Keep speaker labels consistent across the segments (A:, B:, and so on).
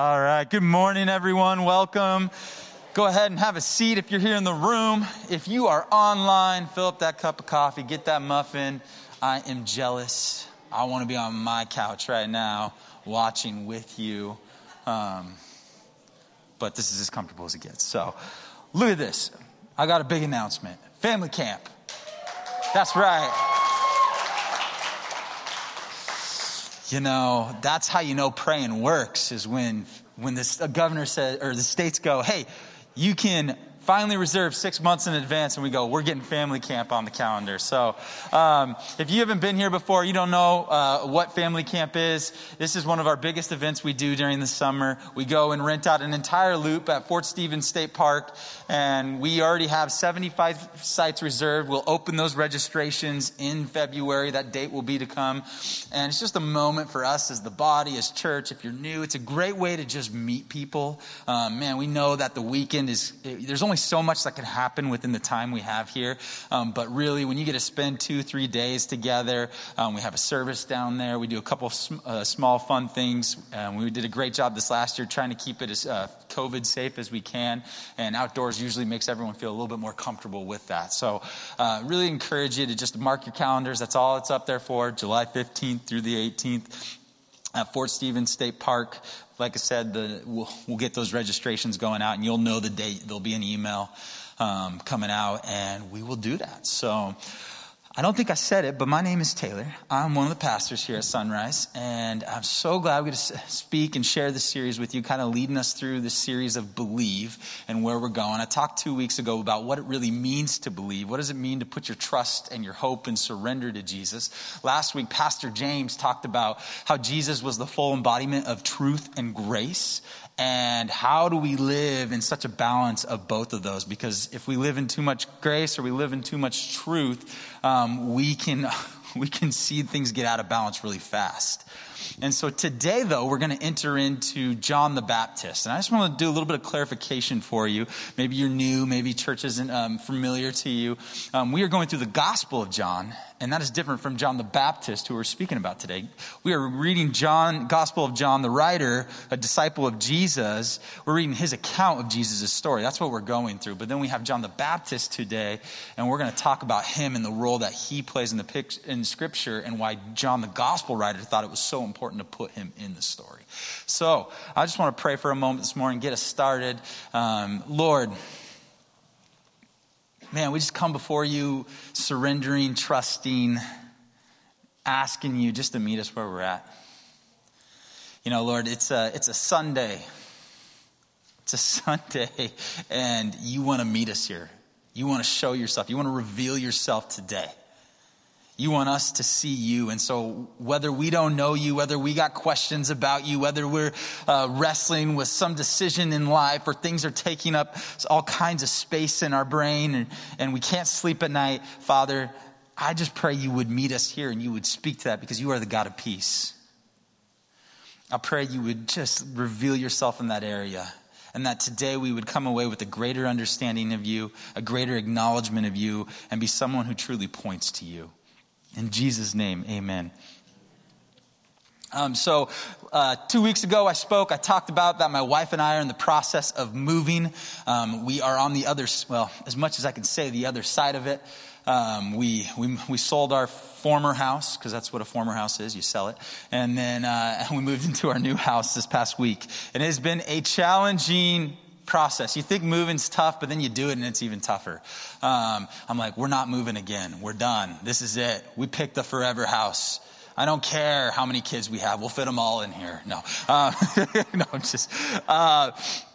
A: All right. Good morning, everyone. Welcome. Go ahead and have a seat if you're here in the room. If you are online, fill up that cup of coffee, get that muffin. I am jealous. I want to be on my couch right now watching with you. Um, but this is as comfortable as it gets. So, look at this. I got a big announcement family camp. That's right. You know, that's how you know praying works is when when the governor said or the states go, "Hey, you can finally reserved six months in advance, and we go, we're getting family camp on the calendar. So, um, if you haven't been here before, you don't know uh, what family camp is. This is one of our biggest events we do during the summer. We go and rent out an entire loop at Fort Stevens State Park, and we already have 75 sites reserved. We'll open those registrations in February. That date will be to come. And it's just a moment for us as the body, as church. If you're new, it's a great way to just meet people. Um, man, we know that the weekend is, there's only so much that can happen within the time we have here. Um, but really, when you get to spend two, three days together, um, we have a service down there. We do a couple sm- uh, small, fun things. Um, we did a great job this last year trying to keep it as uh, COVID safe as we can. And outdoors usually makes everyone feel a little bit more comfortable with that. So, uh, really encourage you to just mark your calendars. That's all it's up there for July 15th through the 18th at Fort Stevens State Park. Like I said, the, we'll, we'll, get those registrations going out, and you'll know the date. There'll be an email um, coming out, and we will do that. So, I don't think I said it, but my name is Taylor. I'm one of the pastors here at Sunrise, and I'm so glad we get to speak and share this series with you, kind of leading us through this series of believe and where we're going. I talked two weeks ago about what it really means to believe. What does it mean to put your trust and your hope and surrender to Jesus? Last week, Pastor James talked about how Jesus was the full embodiment of truth and grace, and how do we live in such a balance of both of those? Because if we live in too much grace or we live in too much truth, um, we can we can see things get out of balance really fast. And so today, though, we're going to enter into John the Baptist. And I just want to do a little bit of clarification for you. Maybe you're new, maybe church isn't um, familiar to you. Um, we are going through the Gospel of John, and that is different from John the Baptist, who we're speaking about today. We are reading John, Gospel of John, the writer, a disciple of Jesus. We're reading his account of Jesus' story. That's what we're going through. But then we have John the Baptist today, and we're going to talk about him and the role that he plays in the in Scripture, and why John, the Gospel writer, thought it was so important to put him in the story. So I just want to pray for a moment this morning, get us started. Um, Lord man, we just come before you surrendering, trusting, asking you just to meet us where we're at. You know, Lord, it's a, it's a Sunday. It's a Sunday, and you want to meet us here. You want to show yourself. You want to reveal yourself today. You want us to see you. And so, whether we don't know you, whether we got questions about you, whether we're uh, wrestling with some decision in life or things are taking up all kinds of space in our brain and, and we can't sleep at night, Father, I just pray you would meet us here and you would speak to that because you are the God of peace. I pray you would just reveal yourself in that area and that today we would come away with a greater understanding of you, a greater acknowledgement of you, and be someone who truly points to you. In Jesus' name, amen. Um, so, uh, two weeks ago, I spoke. I talked about that my wife and I are in the process of moving. Um, we are on the other, well, as much as I can say, the other side of it. um, we, we, we sold our former house, because that's what a former house is, you sell it. And then uh, we moved into our new house this past week. And it has been a challenging process. You think moving's tough, but then you do it and it's even tougher. Um, I'm like, we're not moving again. We're done. This is it. We picked the forever house. I don't care how many kids we have. We'll fit them all in here. No, uh, no, I'm just. Uh,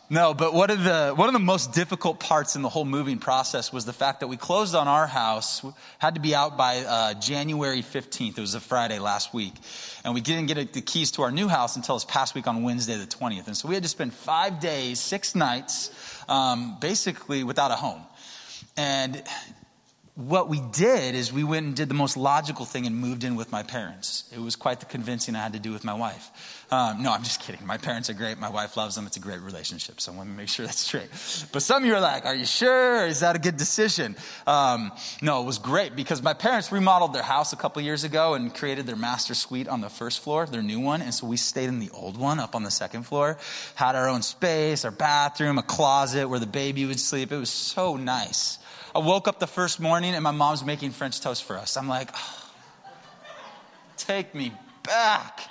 A: no, but one of the one of the most difficult parts in the whole moving process was the fact that we closed on our house, had to be out by uh, January 15th. It was a Friday last week, and we didn't get the keys to our new house until this past week on Wednesday the 20th. And so we had to spend five days, six nights, um, basically without a home. And what we did is we went and did the most logical thing and moved in with my parents. It was quite the convincing I had to do with my wife. Um, no, I'm just kidding. My parents are great. My wife loves them. It's a great relationship. So I want to make sure that's straight. But some of you are like, are you sure? Is that a good decision? Um, no, it was great because my parents remodeled their house a couple years ago and created their master suite on the first floor, their new one. And so we stayed in the old one up on the second floor, had our own space, our bathroom, a closet where the baby would sleep. It was so nice. I woke up the first morning and my mom's making French toast for us. I'm like, oh, take me back.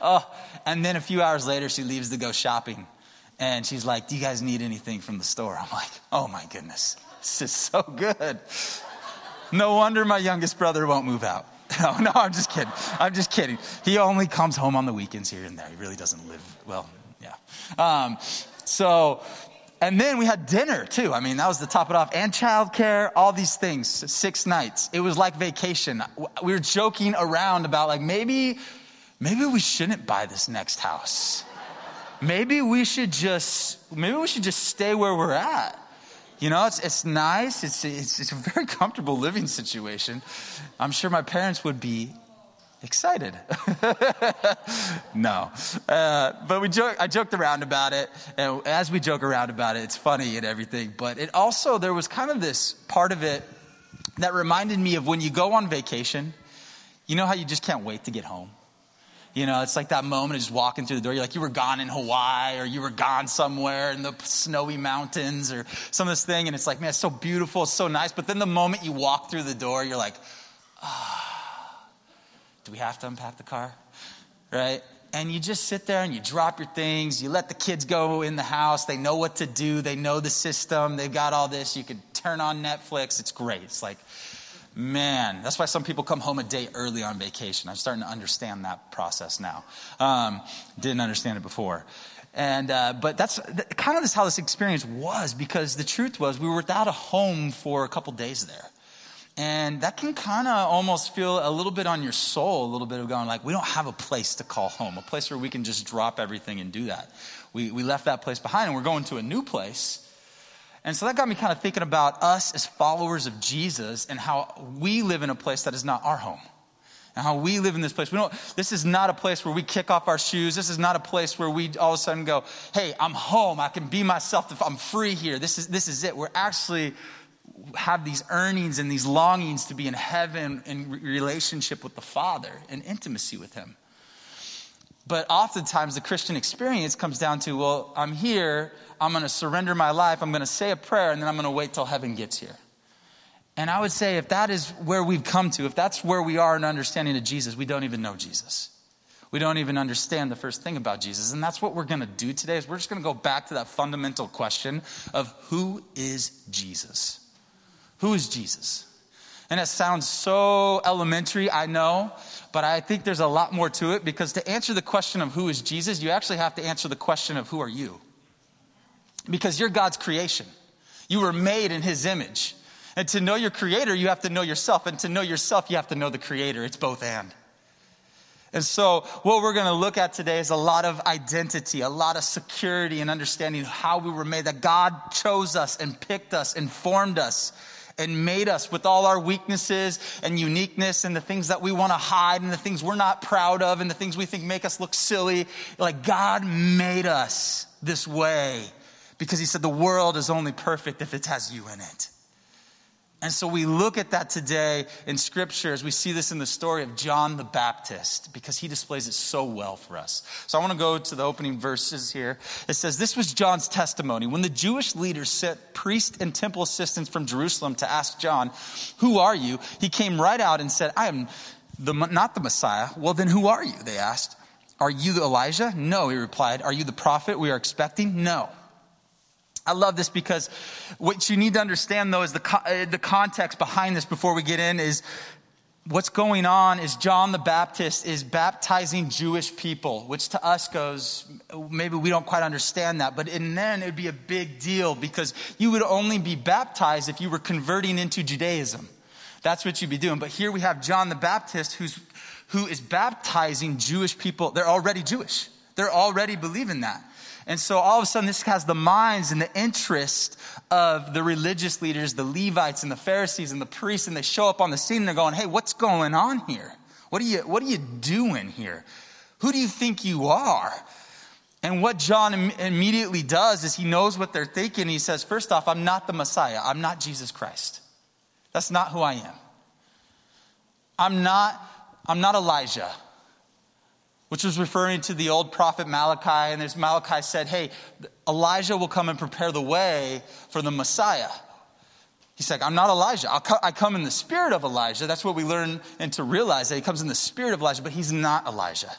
A: Oh, and then a few hours later, she leaves to go shopping. And she's like, Do you guys need anything from the store? I'm like, Oh my goodness, this is so good. No wonder my youngest brother won't move out. No, no, I'm just kidding. I'm just kidding. He only comes home on the weekends here and there. He really doesn't live, well, yeah. Um, so and then we had dinner too. I mean, that was to top it off. And childcare, all these things, six nights. It was like vacation. We were joking around about like maybe, maybe we shouldn't buy this next house. Maybe we should just, maybe we should just stay where we're at. You know, it's, it's nice. It's, it's, it's a very comfortable living situation. I'm sure my parents would be excited. no. Uh, but we joke, I joked around about it. And as we joke around about it, it's funny and everything. But it also, there was kind of this part of it that reminded me of when you go on vacation, you know how you just can't wait to get home? You know, it's like that moment of just walking through the door. You're like, you were gone in Hawaii or you were gone somewhere in the snowy mountains or some of this thing. And it's like, man, it's so beautiful. It's so nice. But then the moment you walk through the door, you're like, ah. Oh do we have to unpack the car? Right? And you just sit there and you drop your things. You let the kids go in the house. They know what to do. They know the system. They've got all this. You can turn on Netflix. It's great. It's like, man, that's why some people come home a day early on vacation. I'm starting to understand that process now. Um, didn't understand it before. And, uh, but that's kind of how this experience was because the truth was we were without a home for a couple days there. And that can kind of almost feel a little bit on your soul, a little bit of going like, we don't have a place to call home, a place where we can just drop everything and do that. We, we left that place behind and we're going to a new place. And so that got me kind of thinking about us as followers of Jesus and how we live in a place that is not our home. And how we live in this place. We don't, this is not a place where we kick off our shoes. This is not a place where we all of a sudden go, hey, I'm home. I can be myself. I'm free here. This is, this is it. We're actually have these earnings and these longings to be in heaven in relationship with the Father and intimacy with Him. But oftentimes the Christian experience comes down to, well, I'm here, I'm going to surrender my life, I'm going to say a prayer, and then I'm going to wait till heaven gets here. And I would say if that is where we've come to, if that's where we are in understanding of Jesus, we don't even know Jesus. We don't even understand the first thing about Jesus. And that's what we're going to do today is we're just going to go back to that fundamental question of who is Jesus? Who is Jesus? And it sounds so elementary, I know, but I think there's a lot more to it because to answer the question of who is Jesus, you actually have to answer the question of who are you? Because you're God's creation. You were made in his image. And to know your creator, you have to know yourself. And to know yourself, you have to know the creator. It's both and. And so, what we're going to look at today is a lot of identity, a lot of security and understanding how we were made, that God chose us and picked us and formed us and made us with all our weaknesses and uniqueness and the things that we want to hide and the things we're not proud of and the things we think make us look silly. Like God made us this way because He said the world is only perfect if it has you in it. And so we look at that today in scripture as we see this in the story of John the Baptist because he displays it so well for us. So I want to go to the opening verses here. It says, This was John's testimony. When the Jewish leaders sent priest and temple assistants from Jerusalem to ask John, Who are you? He came right out and said, I am the, not the Messiah. Well, then who are you? They asked. Are you Elijah? No, he replied. Are you the prophet we are expecting? No. I love this because what you need to understand, though, is the, uh, the context behind this before we get in is what's going on is John the Baptist is baptizing Jewish people, which to us goes, maybe we don't quite understand that, but in then it'd be a big deal because you would only be baptized if you were converting into Judaism. That's what you'd be doing. But here we have John the Baptist who's, who is baptizing Jewish people. They're already Jewish. They're already believing that. And so all of a sudden, this has the minds and the interest of the religious leaders, the Levites and the Pharisees and the priests, and they show up on the scene and they're going, Hey, what's going on here? What are you, what are you doing here? Who do you think you are? And what John Im- immediately does is he knows what they're thinking. He says, First off, I'm not the Messiah, I'm not Jesus Christ. That's not who I am. I'm not, I'm not Elijah which was referring to the old prophet Malachi. And as Malachi said, hey, Elijah will come and prepare the way for the Messiah. He's like, I'm not Elijah. Co- i come in the spirit of Elijah. That's what we learn and to realize that he comes in the spirit of Elijah, but he's not Elijah.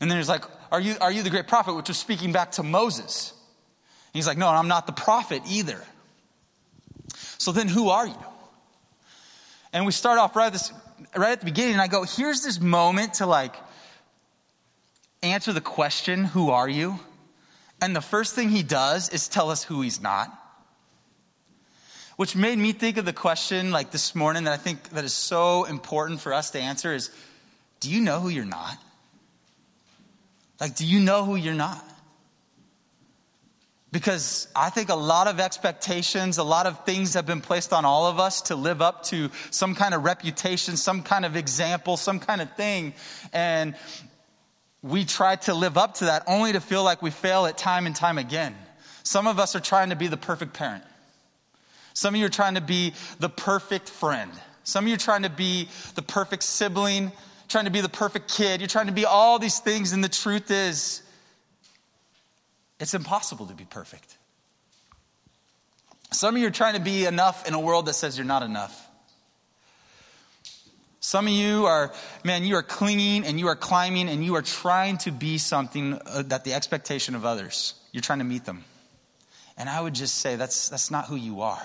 A: And then he's like, are you, are you the great prophet? Which was speaking back to Moses. he's like, No, I'm not the prophet either. So then who are you? And we start off right at, this, right at the beginning, and I go, Here's this moment to like, answer the question, Who are you? And the first thing he does is tell us who he's not. Which made me think of the question like this morning that I think that is so important for us to answer is do you know who you're not? Like, do you know who you're not? Because I think a lot of expectations, a lot of things have been placed on all of us to live up to some kind of reputation, some kind of example, some kind of thing. And we try to live up to that only to feel like we fail at time and time again. Some of us are trying to be the perfect parent. Some of you are trying to be the perfect friend. Some of you are trying to be the perfect sibling, trying to be the perfect kid. You're trying to be all these things, and the truth is, it's impossible to be perfect. Some of you are trying to be enough in a world that says you're not enough. Some of you are, man, you are clinging and you are climbing and you are trying to be something uh, that the expectation of others, you're trying to meet them. And I would just say that's, that's not who you are.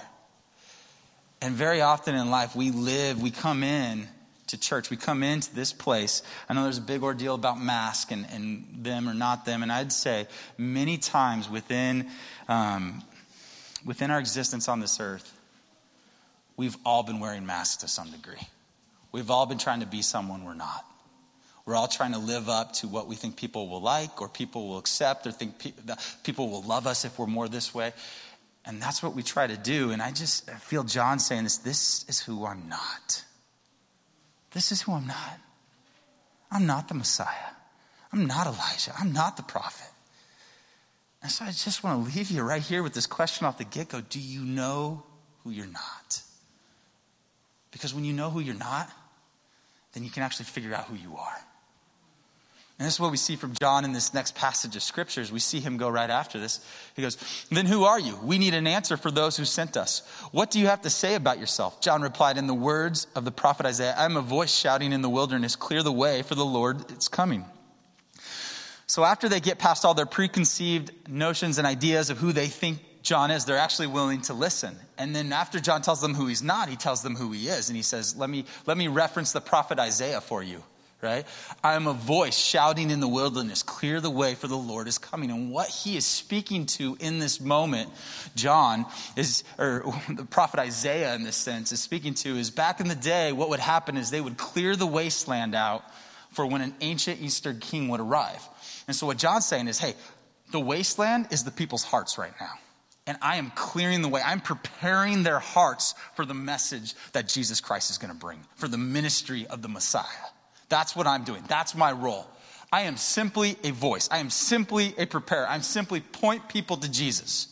A: And very often in life, we live, we come in to church, we come into this place. I know there's a big ordeal about mask and, and them or not them. And I'd say many times within, um, within our existence on this earth, we've all been wearing masks to some degree. We've all been trying to be someone we're not. We're all trying to live up to what we think people will like or people will accept or think pe- people will love us if we're more this way. And that's what we try to do. And I just feel John saying this this is who I'm not. This is who I'm not. I'm not the Messiah. I'm not Elijah. I'm not the prophet. And so I just want to leave you right here with this question off the get go Do you know who you're not? Because when you know who you're not, then you can actually figure out who you are. And this is what we see from John in this next passage of scriptures. We see him go right after this. He goes, Then who are you? We need an answer for those who sent us. What do you have to say about yourself? John replied, In the words of the prophet Isaiah, I am a voice shouting in the wilderness, Clear the way for the Lord, it's coming. So after they get past all their preconceived notions and ideas of who they think John is, they're actually willing to listen. And then after John tells them who he's not, he tells them who he is. And he says, Let me, let me reference the prophet Isaiah for you, right? I am a voice shouting in the wilderness, clear the way for the Lord is coming. And what he is speaking to in this moment, John is, or the prophet Isaiah in this sense, is speaking to is back in the day, what would happen is they would clear the wasteland out for when an ancient Eastern king would arrive. And so what John's saying is, hey, the wasteland is the people's hearts right now and I am clearing the way. I'm preparing their hearts for the message that Jesus Christ is going to bring, for the ministry of the Messiah. That's what I'm doing. That's my role. I am simply a voice. I am simply a preparer. I'm simply point people to Jesus.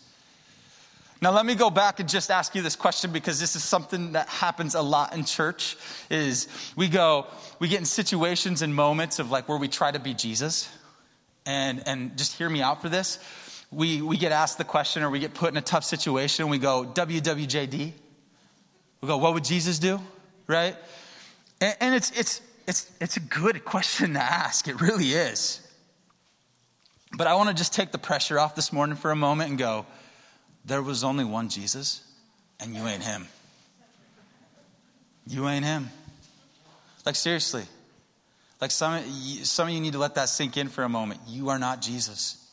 A: Now let me go back and just ask you this question because this is something that happens a lot in church is we go we get in situations and moments of like where we try to be Jesus. And and just hear me out for this. We we get asked the question or we get put in a tough situation and we go WWJD. We go what would Jesus do? Right? And, and it's it's it's it's a good question to ask. It really is. But I want to just take the pressure off this morning for a moment and go there was only one Jesus, and you ain't him. You ain't him. Like, seriously. Like, some, some of you need to let that sink in for a moment. You are not Jesus.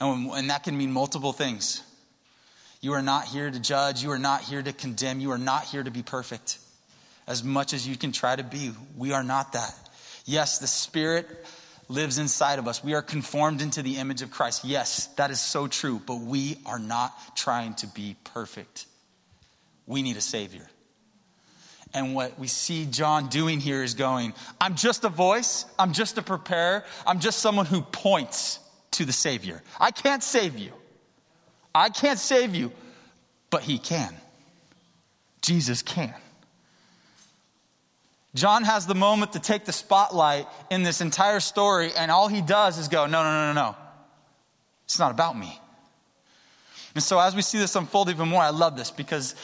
A: And, and that can mean multiple things. You are not here to judge. You are not here to condemn. You are not here to be perfect. As much as you can try to be, we are not that. Yes, the Spirit lives inside of us. We are conformed into the image of Christ. Yes, that is so true, but we are not trying to be perfect. We need a Savior. And what we see John doing here is going, I'm just a voice, I'm just a preparer, I'm just someone who points to the Savior. I can't save you. I can't save you, but He can. Jesus can. John has the moment to take the spotlight in this entire story, and all he does is go, No, no, no, no, no. It's not about me. And so, as we see this unfold even more, I love this because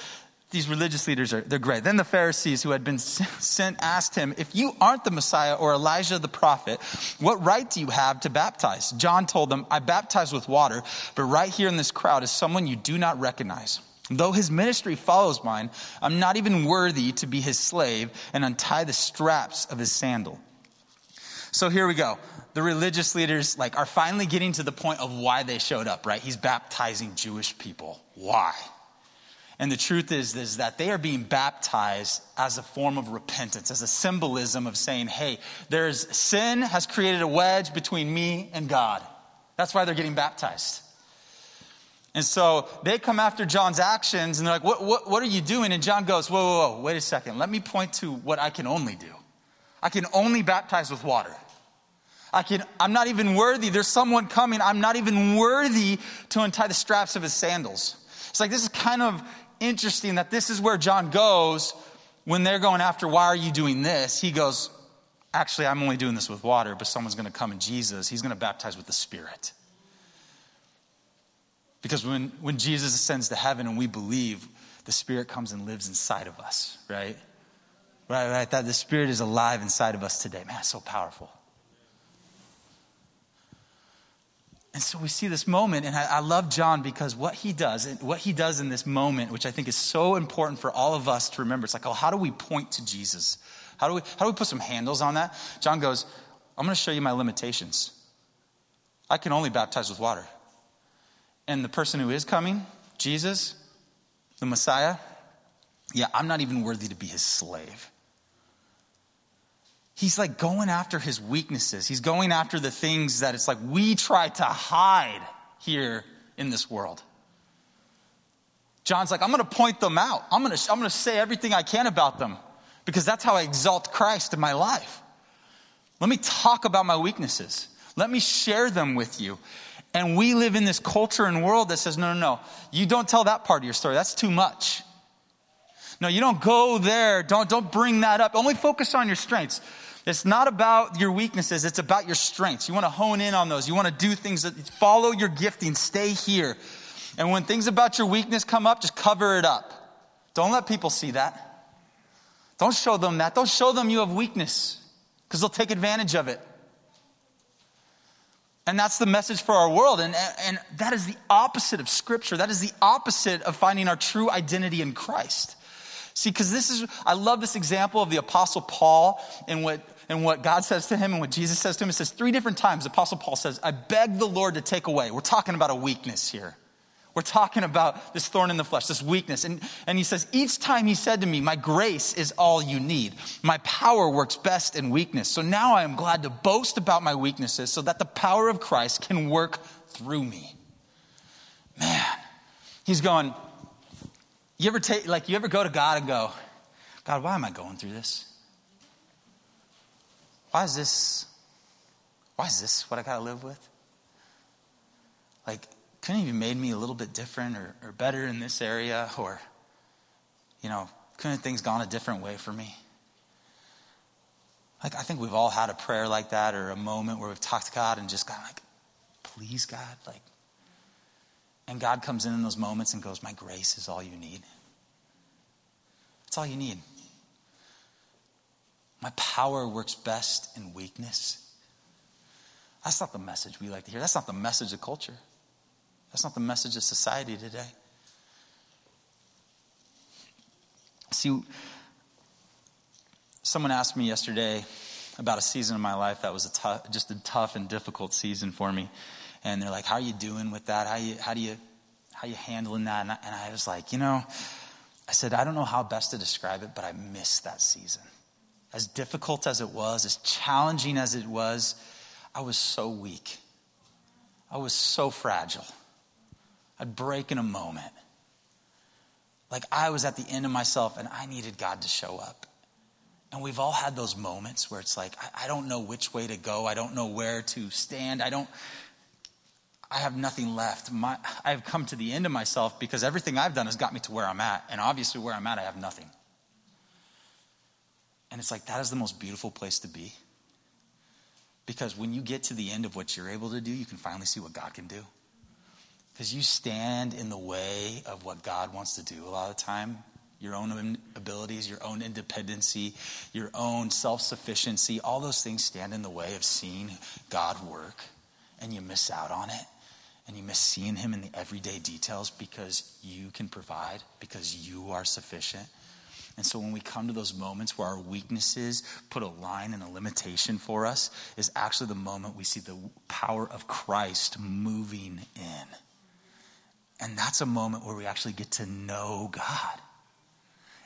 A: these religious leaders are they're great. Then the Pharisees who had been sent asked him, If you aren't the Messiah or Elijah the prophet, what right do you have to baptize? John told them, I baptize with water, but right here in this crowd is someone you do not recognize. Though his ministry follows mine, I'm not even worthy to be his slave and untie the straps of his sandal. So here we go. The religious leaders like are finally getting to the point of why they showed up, right? He's baptizing Jewish people. Why? And the truth is, is that they are being baptized as a form of repentance, as a symbolism of saying, hey, there's sin has created a wedge between me and God. That's why they're getting baptized. And so they come after John's actions and they're like, what, what, what are you doing? And John goes, whoa, whoa, whoa, wait a second. Let me point to what I can only do. I can only baptize with water. I can, I'm not even worthy. There's someone coming. I'm not even worthy to untie the straps of his sandals. It's like, this is kind of interesting that this is where John goes when they're going after, why are you doing this? He goes, actually, I'm only doing this with water, but someone's going to come in Jesus. He's going to baptize with the Spirit. Because when, when Jesus ascends to heaven and we believe, the Spirit comes and lives inside of us, right? Right, right. That the Spirit is alive inside of us today. Man, so powerful. And so we see this moment, and I, I, love John because what he does, what he does in this moment, which I think is so important for all of us to remember, it's like, oh, how do we point to Jesus? How do we, how do we put some handles on that? John goes, I'm going to show you my limitations. I can only baptize with water. And the person who is coming, Jesus, the Messiah, yeah, I'm not even worthy to be his slave. He's like going after his weaknesses. He's going after the things that it's like we try to hide here in this world. John's like, I'm going to point them out. I'm going to, I'm to say everything I can about them because that's how I exalt Christ in my life. Let me talk about my weaknesses. Let me share them with you. And we live in this culture and world that says, no, no, no, you don't tell that part of your story. That's too much. No, you don't go there. Don't, don't bring that up. Only focus on your strengths. It's not about your weaknesses, it's about your strengths. You want to hone in on those. You want to do things that follow your gifting, stay here. And when things about your weakness come up, just cover it up. Don't let people see that. Don't show them that. Don't show them you have weakness because they'll take advantage of it. And that's the message for our world. And, and that is the opposite of Scripture. That is the opposite of finding our true identity in Christ. See, because this is, I love this example of the Apostle Paul and what, and what God says to him and what Jesus says to him. It says three different times, Apostle Paul says, I beg the Lord to take away. We're talking about a weakness here. We're talking about this thorn in the flesh, this weakness. And, and he says, Each time he said to me, My grace is all you need. My power works best in weakness. So now I am glad to boast about my weaknesses so that the power of Christ can work through me. Man, he's going, You ever take, like, you ever go to God and go, God, why am I going through this? Why is this, why is this what I got to live with? Like, couldn't you have made me a little bit different or, or better in this area? Or, you know, couldn't things gone a different way for me? Like, I think we've all had a prayer like that or a moment where we've talked to God and just gone like, please, God, like, and God comes in in those moments and goes, My grace is all you need. It's all you need. My power works best in weakness. That's not the message we like to hear. That's not the message of culture. That's not the message of society today. See, someone asked me yesterday about a season of my life that was just a tough and difficult season for me. And they're like, "How are you doing with that? How you, how do you, how you handling that?" And I, and I was like, you know, I said, I don't know how best to describe it, but I missed that season. As difficult as it was, as challenging as it was, I was so weak. I was so fragile. I'd break in a moment. Like I was at the end of myself and I needed God to show up. And we've all had those moments where it's like, I, I don't know which way to go. I don't know where to stand. I don't, I have nothing left. My, I've come to the end of myself because everything I've done has got me to where I'm at. And obviously, where I'm at, I have nothing. And it's like, that is the most beautiful place to be. Because when you get to the end of what you're able to do, you can finally see what God can do. Because you stand in the way of what God wants to do a lot of the time. Your own abilities, your own independency, your own self sufficiency, all those things stand in the way of seeing God work, and you miss out on it and you miss seeing him in the everyday details because you can provide, because you are sufficient. And so when we come to those moments where our weaknesses put a line and a limitation for us, is actually the moment we see the power of Christ moving in. And that's a moment where we actually get to know God.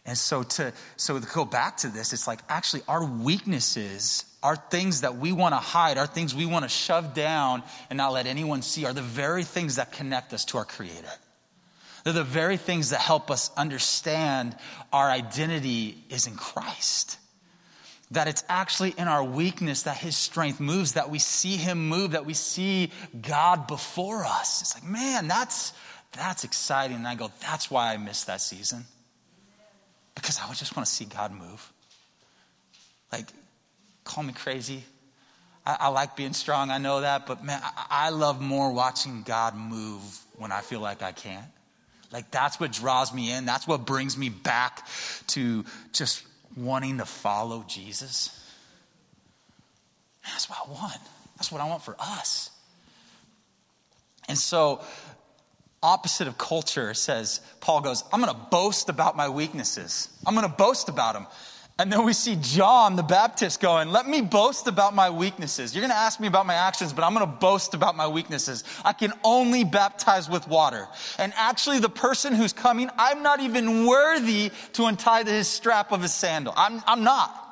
A: And so to so to go back to this, it's like actually our weaknesses are things that we want to hide, are things we want to shove down and not let anyone see, are the very things that connect us to our Creator. They're the very things that help us understand our identity is in Christ. That it's actually in our weakness that His strength moves, that we see Him move, that we see God before us. It's like, man, that's, that's exciting. And I go, that's why I missed that season because I just want to see God move. Like, call me crazy. I, I like being strong, I know that, but man, I, I love more watching God move when I feel like I can't. Like, that's what draws me in. That's what brings me back to just wanting to follow Jesus. That's what I want. That's what I want for us. And so opposite of culture says, Paul goes, I'm going to boast about my weaknesses. I'm going to boast about them. And then we see John the Baptist going, Let me boast about my weaknesses. You're going to ask me about my actions, but I'm going to boast about my weaknesses. I can only baptize with water. And actually, the person who's coming, I'm not even worthy to untie his strap of his sandal. I'm, I'm not.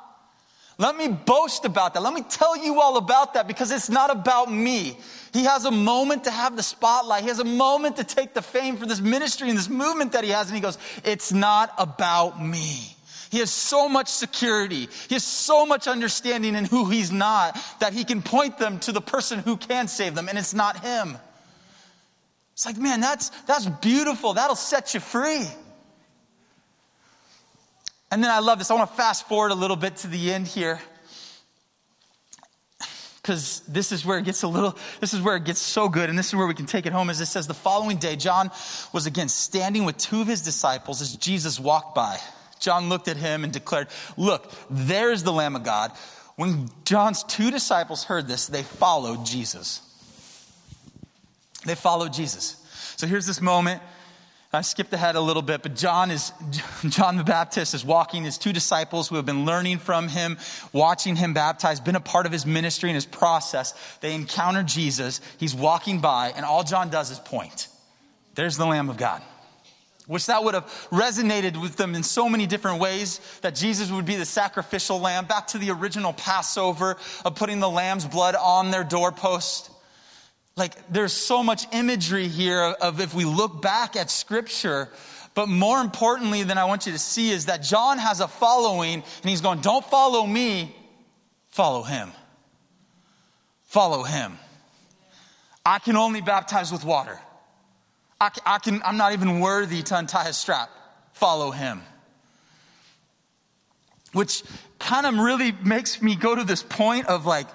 A: Let me boast about that. Let me tell you all about that because it's not about me. He has a moment to have the spotlight. He has a moment to take the fame for this ministry and this movement that he has. And he goes, It's not about me. He has so much security. He has so much understanding in who he's not that he can point them to the person who can save them, and it's not him. It's like, man, that's, that's beautiful. That'll set you free. And then I love this. I want to fast forward a little bit to the end here. Because this is where it gets a little, this is where it gets so good, and this is where we can take it home. As it says, the following day, John was again standing with two of his disciples as Jesus walked by. John looked at him and declared, Look, there's the Lamb of God. When John's two disciples heard this, they followed Jesus. They followed Jesus. So here's this moment I skipped ahead a little bit, but John is John the Baptist is walking his two disciples who have been learning from him, watching him baptize, been a part of his ministry and his process. They encounter Jesus. He's walking by, and all John does is point. There's the Lamb of God. Which that would have resonated with them in so many different ways that Jesus would be the sacrificial lamb, back to the original Passover of putting the lamb's blood on their doorpost. Like, there's so much imagery here of if we look back at scripture. But more importantly than I want you to see is that John has a following and he's going, don't follow me, follow him. Follow him. I can only baptize with water. I, I can, I'm not even worthy to untie his strap. Follow him. Which kind of really makes me go to this point of like,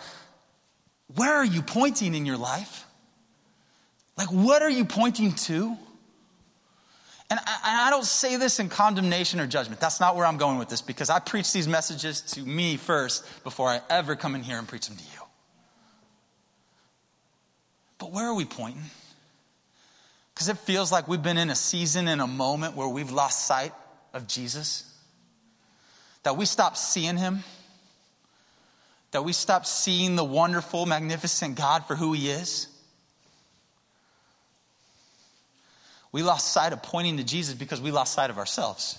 A: where are you pointing in your life? Like, what are you pointing to? And I, I, don't say this in condemnation or judgment. That's not where I'm going with this because I preach these messages to me first before I ever come in here and preach them to you. But where are we pointing? Because it feels like we've been in a season, in a moment where we've lost sight of Jesus. That we stopped seeing him. That we stopped seeing the wonderful, magnificent God for who he is. We lost sight of pointing to Jesus because we lost sight of ourselves.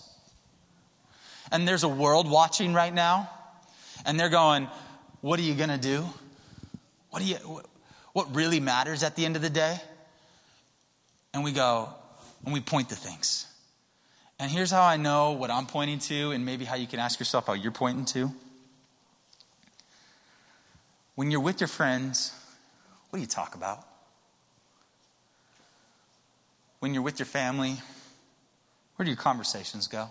A: And there's a world watching right now, and they're going, What are you going to do? What, do you, what really matters at the end of the day? And we go, and we point to things. And here's how I know what I'm pointing to, and maybe how you can ask yourself how you're pointing to. When you're with your friends, what do you talk about? When you're with your family, where do your conversations go?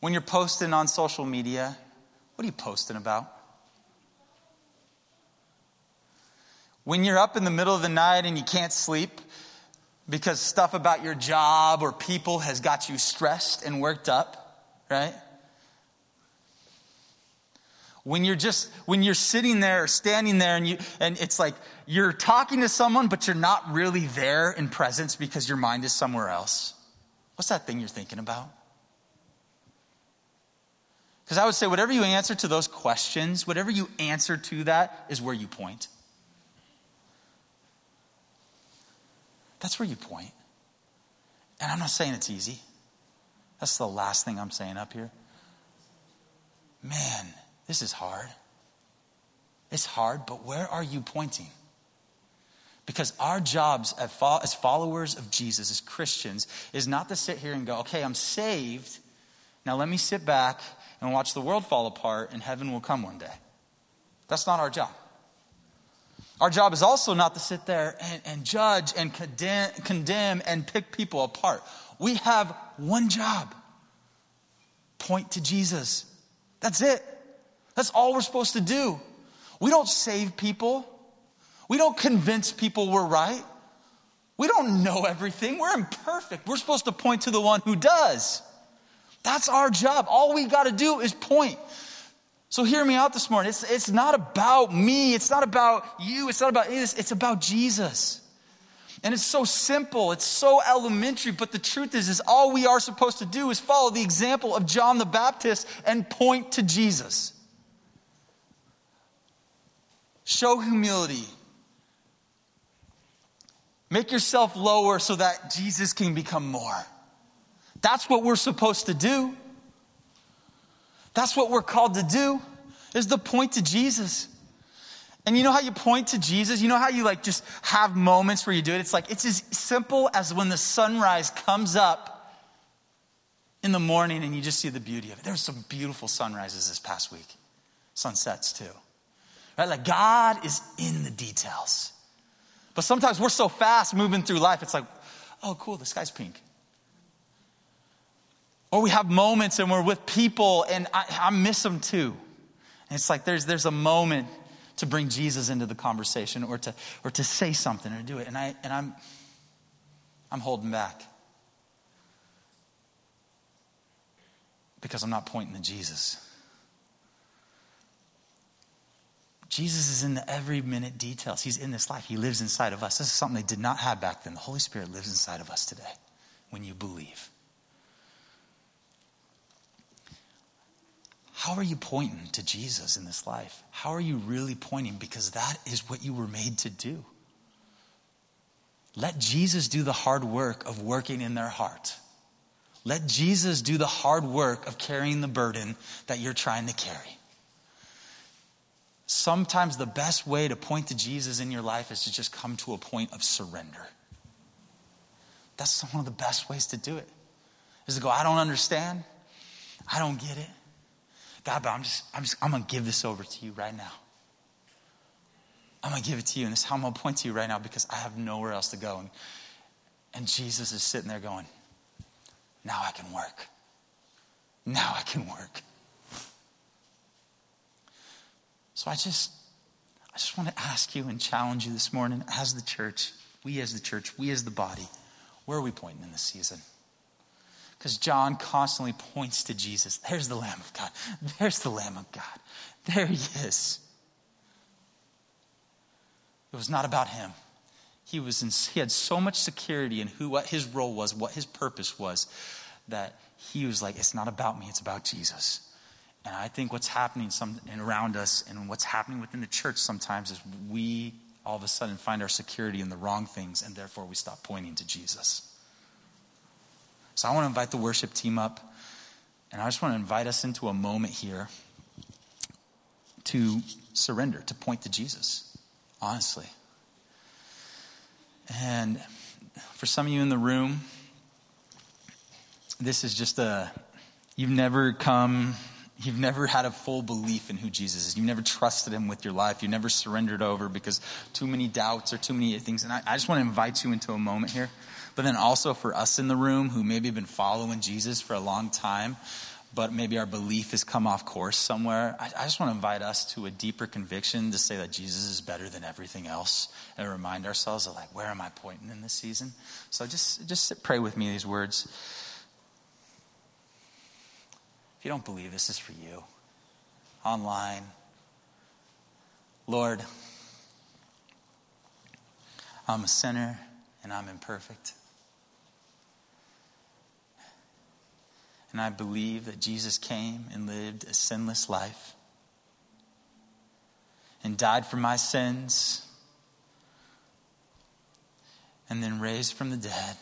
A: When you're posting on social media, what are you posting about? When you're up in the middle of the night and you can't sleep because stuff about your job or people has got you stressed and worked up, right? when you're just when you're sitting there or standing there and you and it's like you're talking to someone but you're not really there in presence because your mind is somewhere else. What's that thing you're thinking about? Because i would say whatever you answer to those questions whatever you answer to that is where you point that's where you point and i'm not saying it's easy that's the last thing i'm saying up here man this is hard. It's hard, but where are you pointing? Because our jobs as followers of Jesus, as Christians, is not to sit here and go, okay, I'm saved. Now let me sit back and watch the world fall apart and heaven will come one day. That's not our job. Our job is also not to sit there and, and judge and condemn, condemn and pick people apart. We have one job point to Jesus. That's it. That's all we're supposed to do. We don't save people. We don't convince people we're right. We don't know everything. We're imperfect. We're supposed to point to the one who does. That's our job. All we got to do is point. So hear me out this morning. It's, it's not about me. It's not about you. It's not about this. It's about Jesus. And it's so simple. It's so elementary. But the truth is, is all we are supposed to do is follow the example of John the Baptist and point to Jesus. Show humility. Make yourself lower so that Jesus can become more. That's what we're supposed to do. That's what we're called to do, is to point to Jesus. And you know how you point to Jesus? You know how you like just have moments where you do it? It's like, it's as simple as when the sunrise comes up in the morning and you just see the beauty of it. There's some beautiful sunrises this past week, sunsets too. Right? Like God is in the details. But sometimes we're so fast moving through life, it's like, oh, cool, the sky's pink. Or we have moments and we're with people and I, I miss them too. And it's like there's, there's a moment to bring Jesus into the conversation or to, or to say something or do it. And, I, and I'm, I'm holding back. Because I'm not pointing to Jesus. Jesus is in the every minute details. He's in this life. He lives inside of us. This is something they did not have back then. The Holy Spirit lives inside of us today when you believe. How are you pointing to Jesus in this life? How are you really pointing? Because that is what you were made to do. Let Jesus do the hard work of working in their heart. Let Jesus do the hard work of carrying the burden that you're trying to carry. Sometimes the best way to point to Jesus in your life is to just come to a point of surrender. That's one of the best ways to do it. Is to go, I don't understand. I don't get it. God, but I'm just, I'm just, I'm gonna give this over to you right now. I'm gonna give it to you, and this is how I'm gonna point to you right now because I have nowhere else to go. And, And Jesus is sitting there going, Now I can work. Now I can work. So I just I just want to ask you and challenge you this morning as the church, we as the church, we as the body, where are we pointing in this season? Because John constantly points to Jesus. There's the Lamb of God. There's the Lamb of God. There he is. It was not about him. He, was in, he had so much security in who, what his role was, what his purpose was, that he was like, it's not about me, it's about Jesus. And I think what's happening some, around us and what's happening within the church sometimes is we all of a sudden find our security in the wrong things, and therefore we stop pointing to Jesus. So I want to invite the worship team up, and I just want to invite us into a moment here to surrender, to point to Jesus, honestly. And for some of you in the room, this is just a, you've never come, you've never had a full belief in who Jesus is. You've never trusted him with your life. You've never surrendered over because too many doubts or too many things. And I, I just want to invite you into a moment here. But then also for us in the room who maybe have been following Jesus for a long time, but maybe our belief has come off course somewhere. I, I, just want to invite us to a deeper conviction to say that Jesus is better than everything else and remind ourselves of like, where am I pointing in this season? So just, just sit, pray with me these words. If you don't believe this is for you, online, Lord, I'm a sinner and I'm imperfect. And I believe that Jesus came and lived a sinless life and died for my sins and then raised from the dead.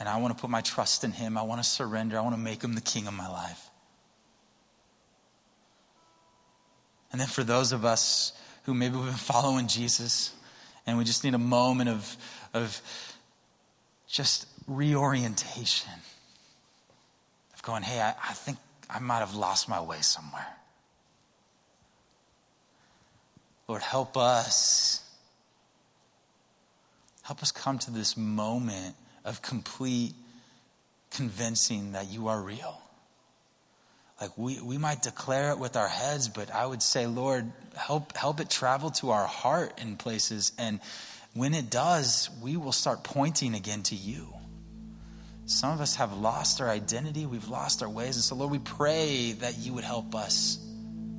A: And I want to put my trust in him. I want to surrender. I want to make him the king of my life. And then for those of us who maybe we've been following Jesus and we just need a moment of, of just reorientation going, hey, I, I think I might have lost my way somewhere. Lord, help us. Help us come to this moment of complete convincing that you are real. Like we, we might declare it with our heads, but I would say, Lord, help, help it travel to our heart in places. And when it does, we will start pointing again to you. Some of us have lost our identity, we've lost our ways. And so, Lord, we pray that you would help us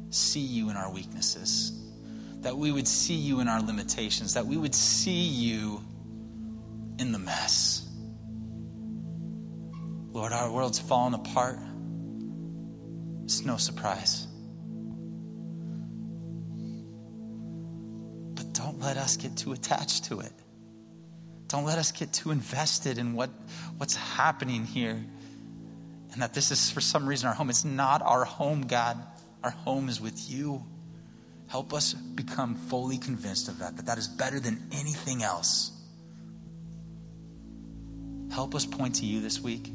A: see you in our weaknesses, that we would see you in our limitations, that we would see you in the mess. Lord, our world's fallen apart. It's no surprise. But don't let us get too attached to it. Don't let us get too invested in what, what's happening here and that this is for some reason our home. It's not our home, God. Our home is with you. Help us become fully convinced of that, that that is better than anything else. Help us point to you this week.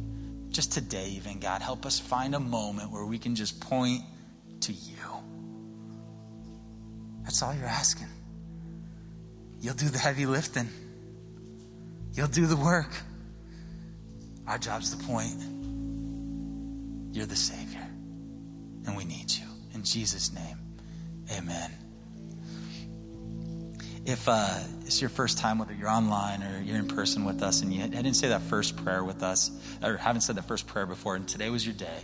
A: Just today, even, God. Help us find a moment where we can just point to you. That's all you're asking. You'll do the heavy lifting. You'll do the work. Our job's the point. You're the Savior, and we need you. In Jesus' name, amen. If uh, it's your first time, whether you're online or you're in person with us, and you didn't say that first prayer with us, or haven't said that first prayer before, and today was your day,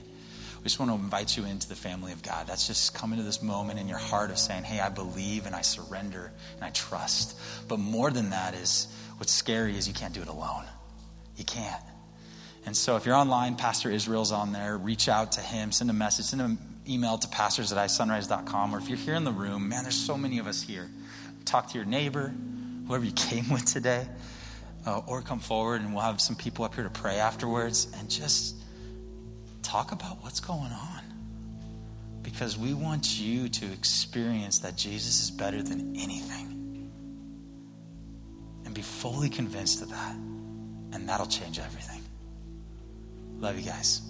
A: we just want to invite you into the family of God. That's just coming to this moment in your heart of saying, Hey, I believe and I surrender and I trust. But more than that is, What's scary is you can't do it alone. You can't. And so if you're online, Pastor Israel's on there. Reach out to him, send a message, send an email to pastors at isunrise.com. Or if you're here in the room, man, there's so many of us here. Talk to your neighbor, whoever you came with today, uh, or come forward and we'll have some people up here to pray afterwards and just talk about what's going on. Because we want you to experience that Jesus is better than anything and be fully convinced of that. And that'll change everything. Love you guys.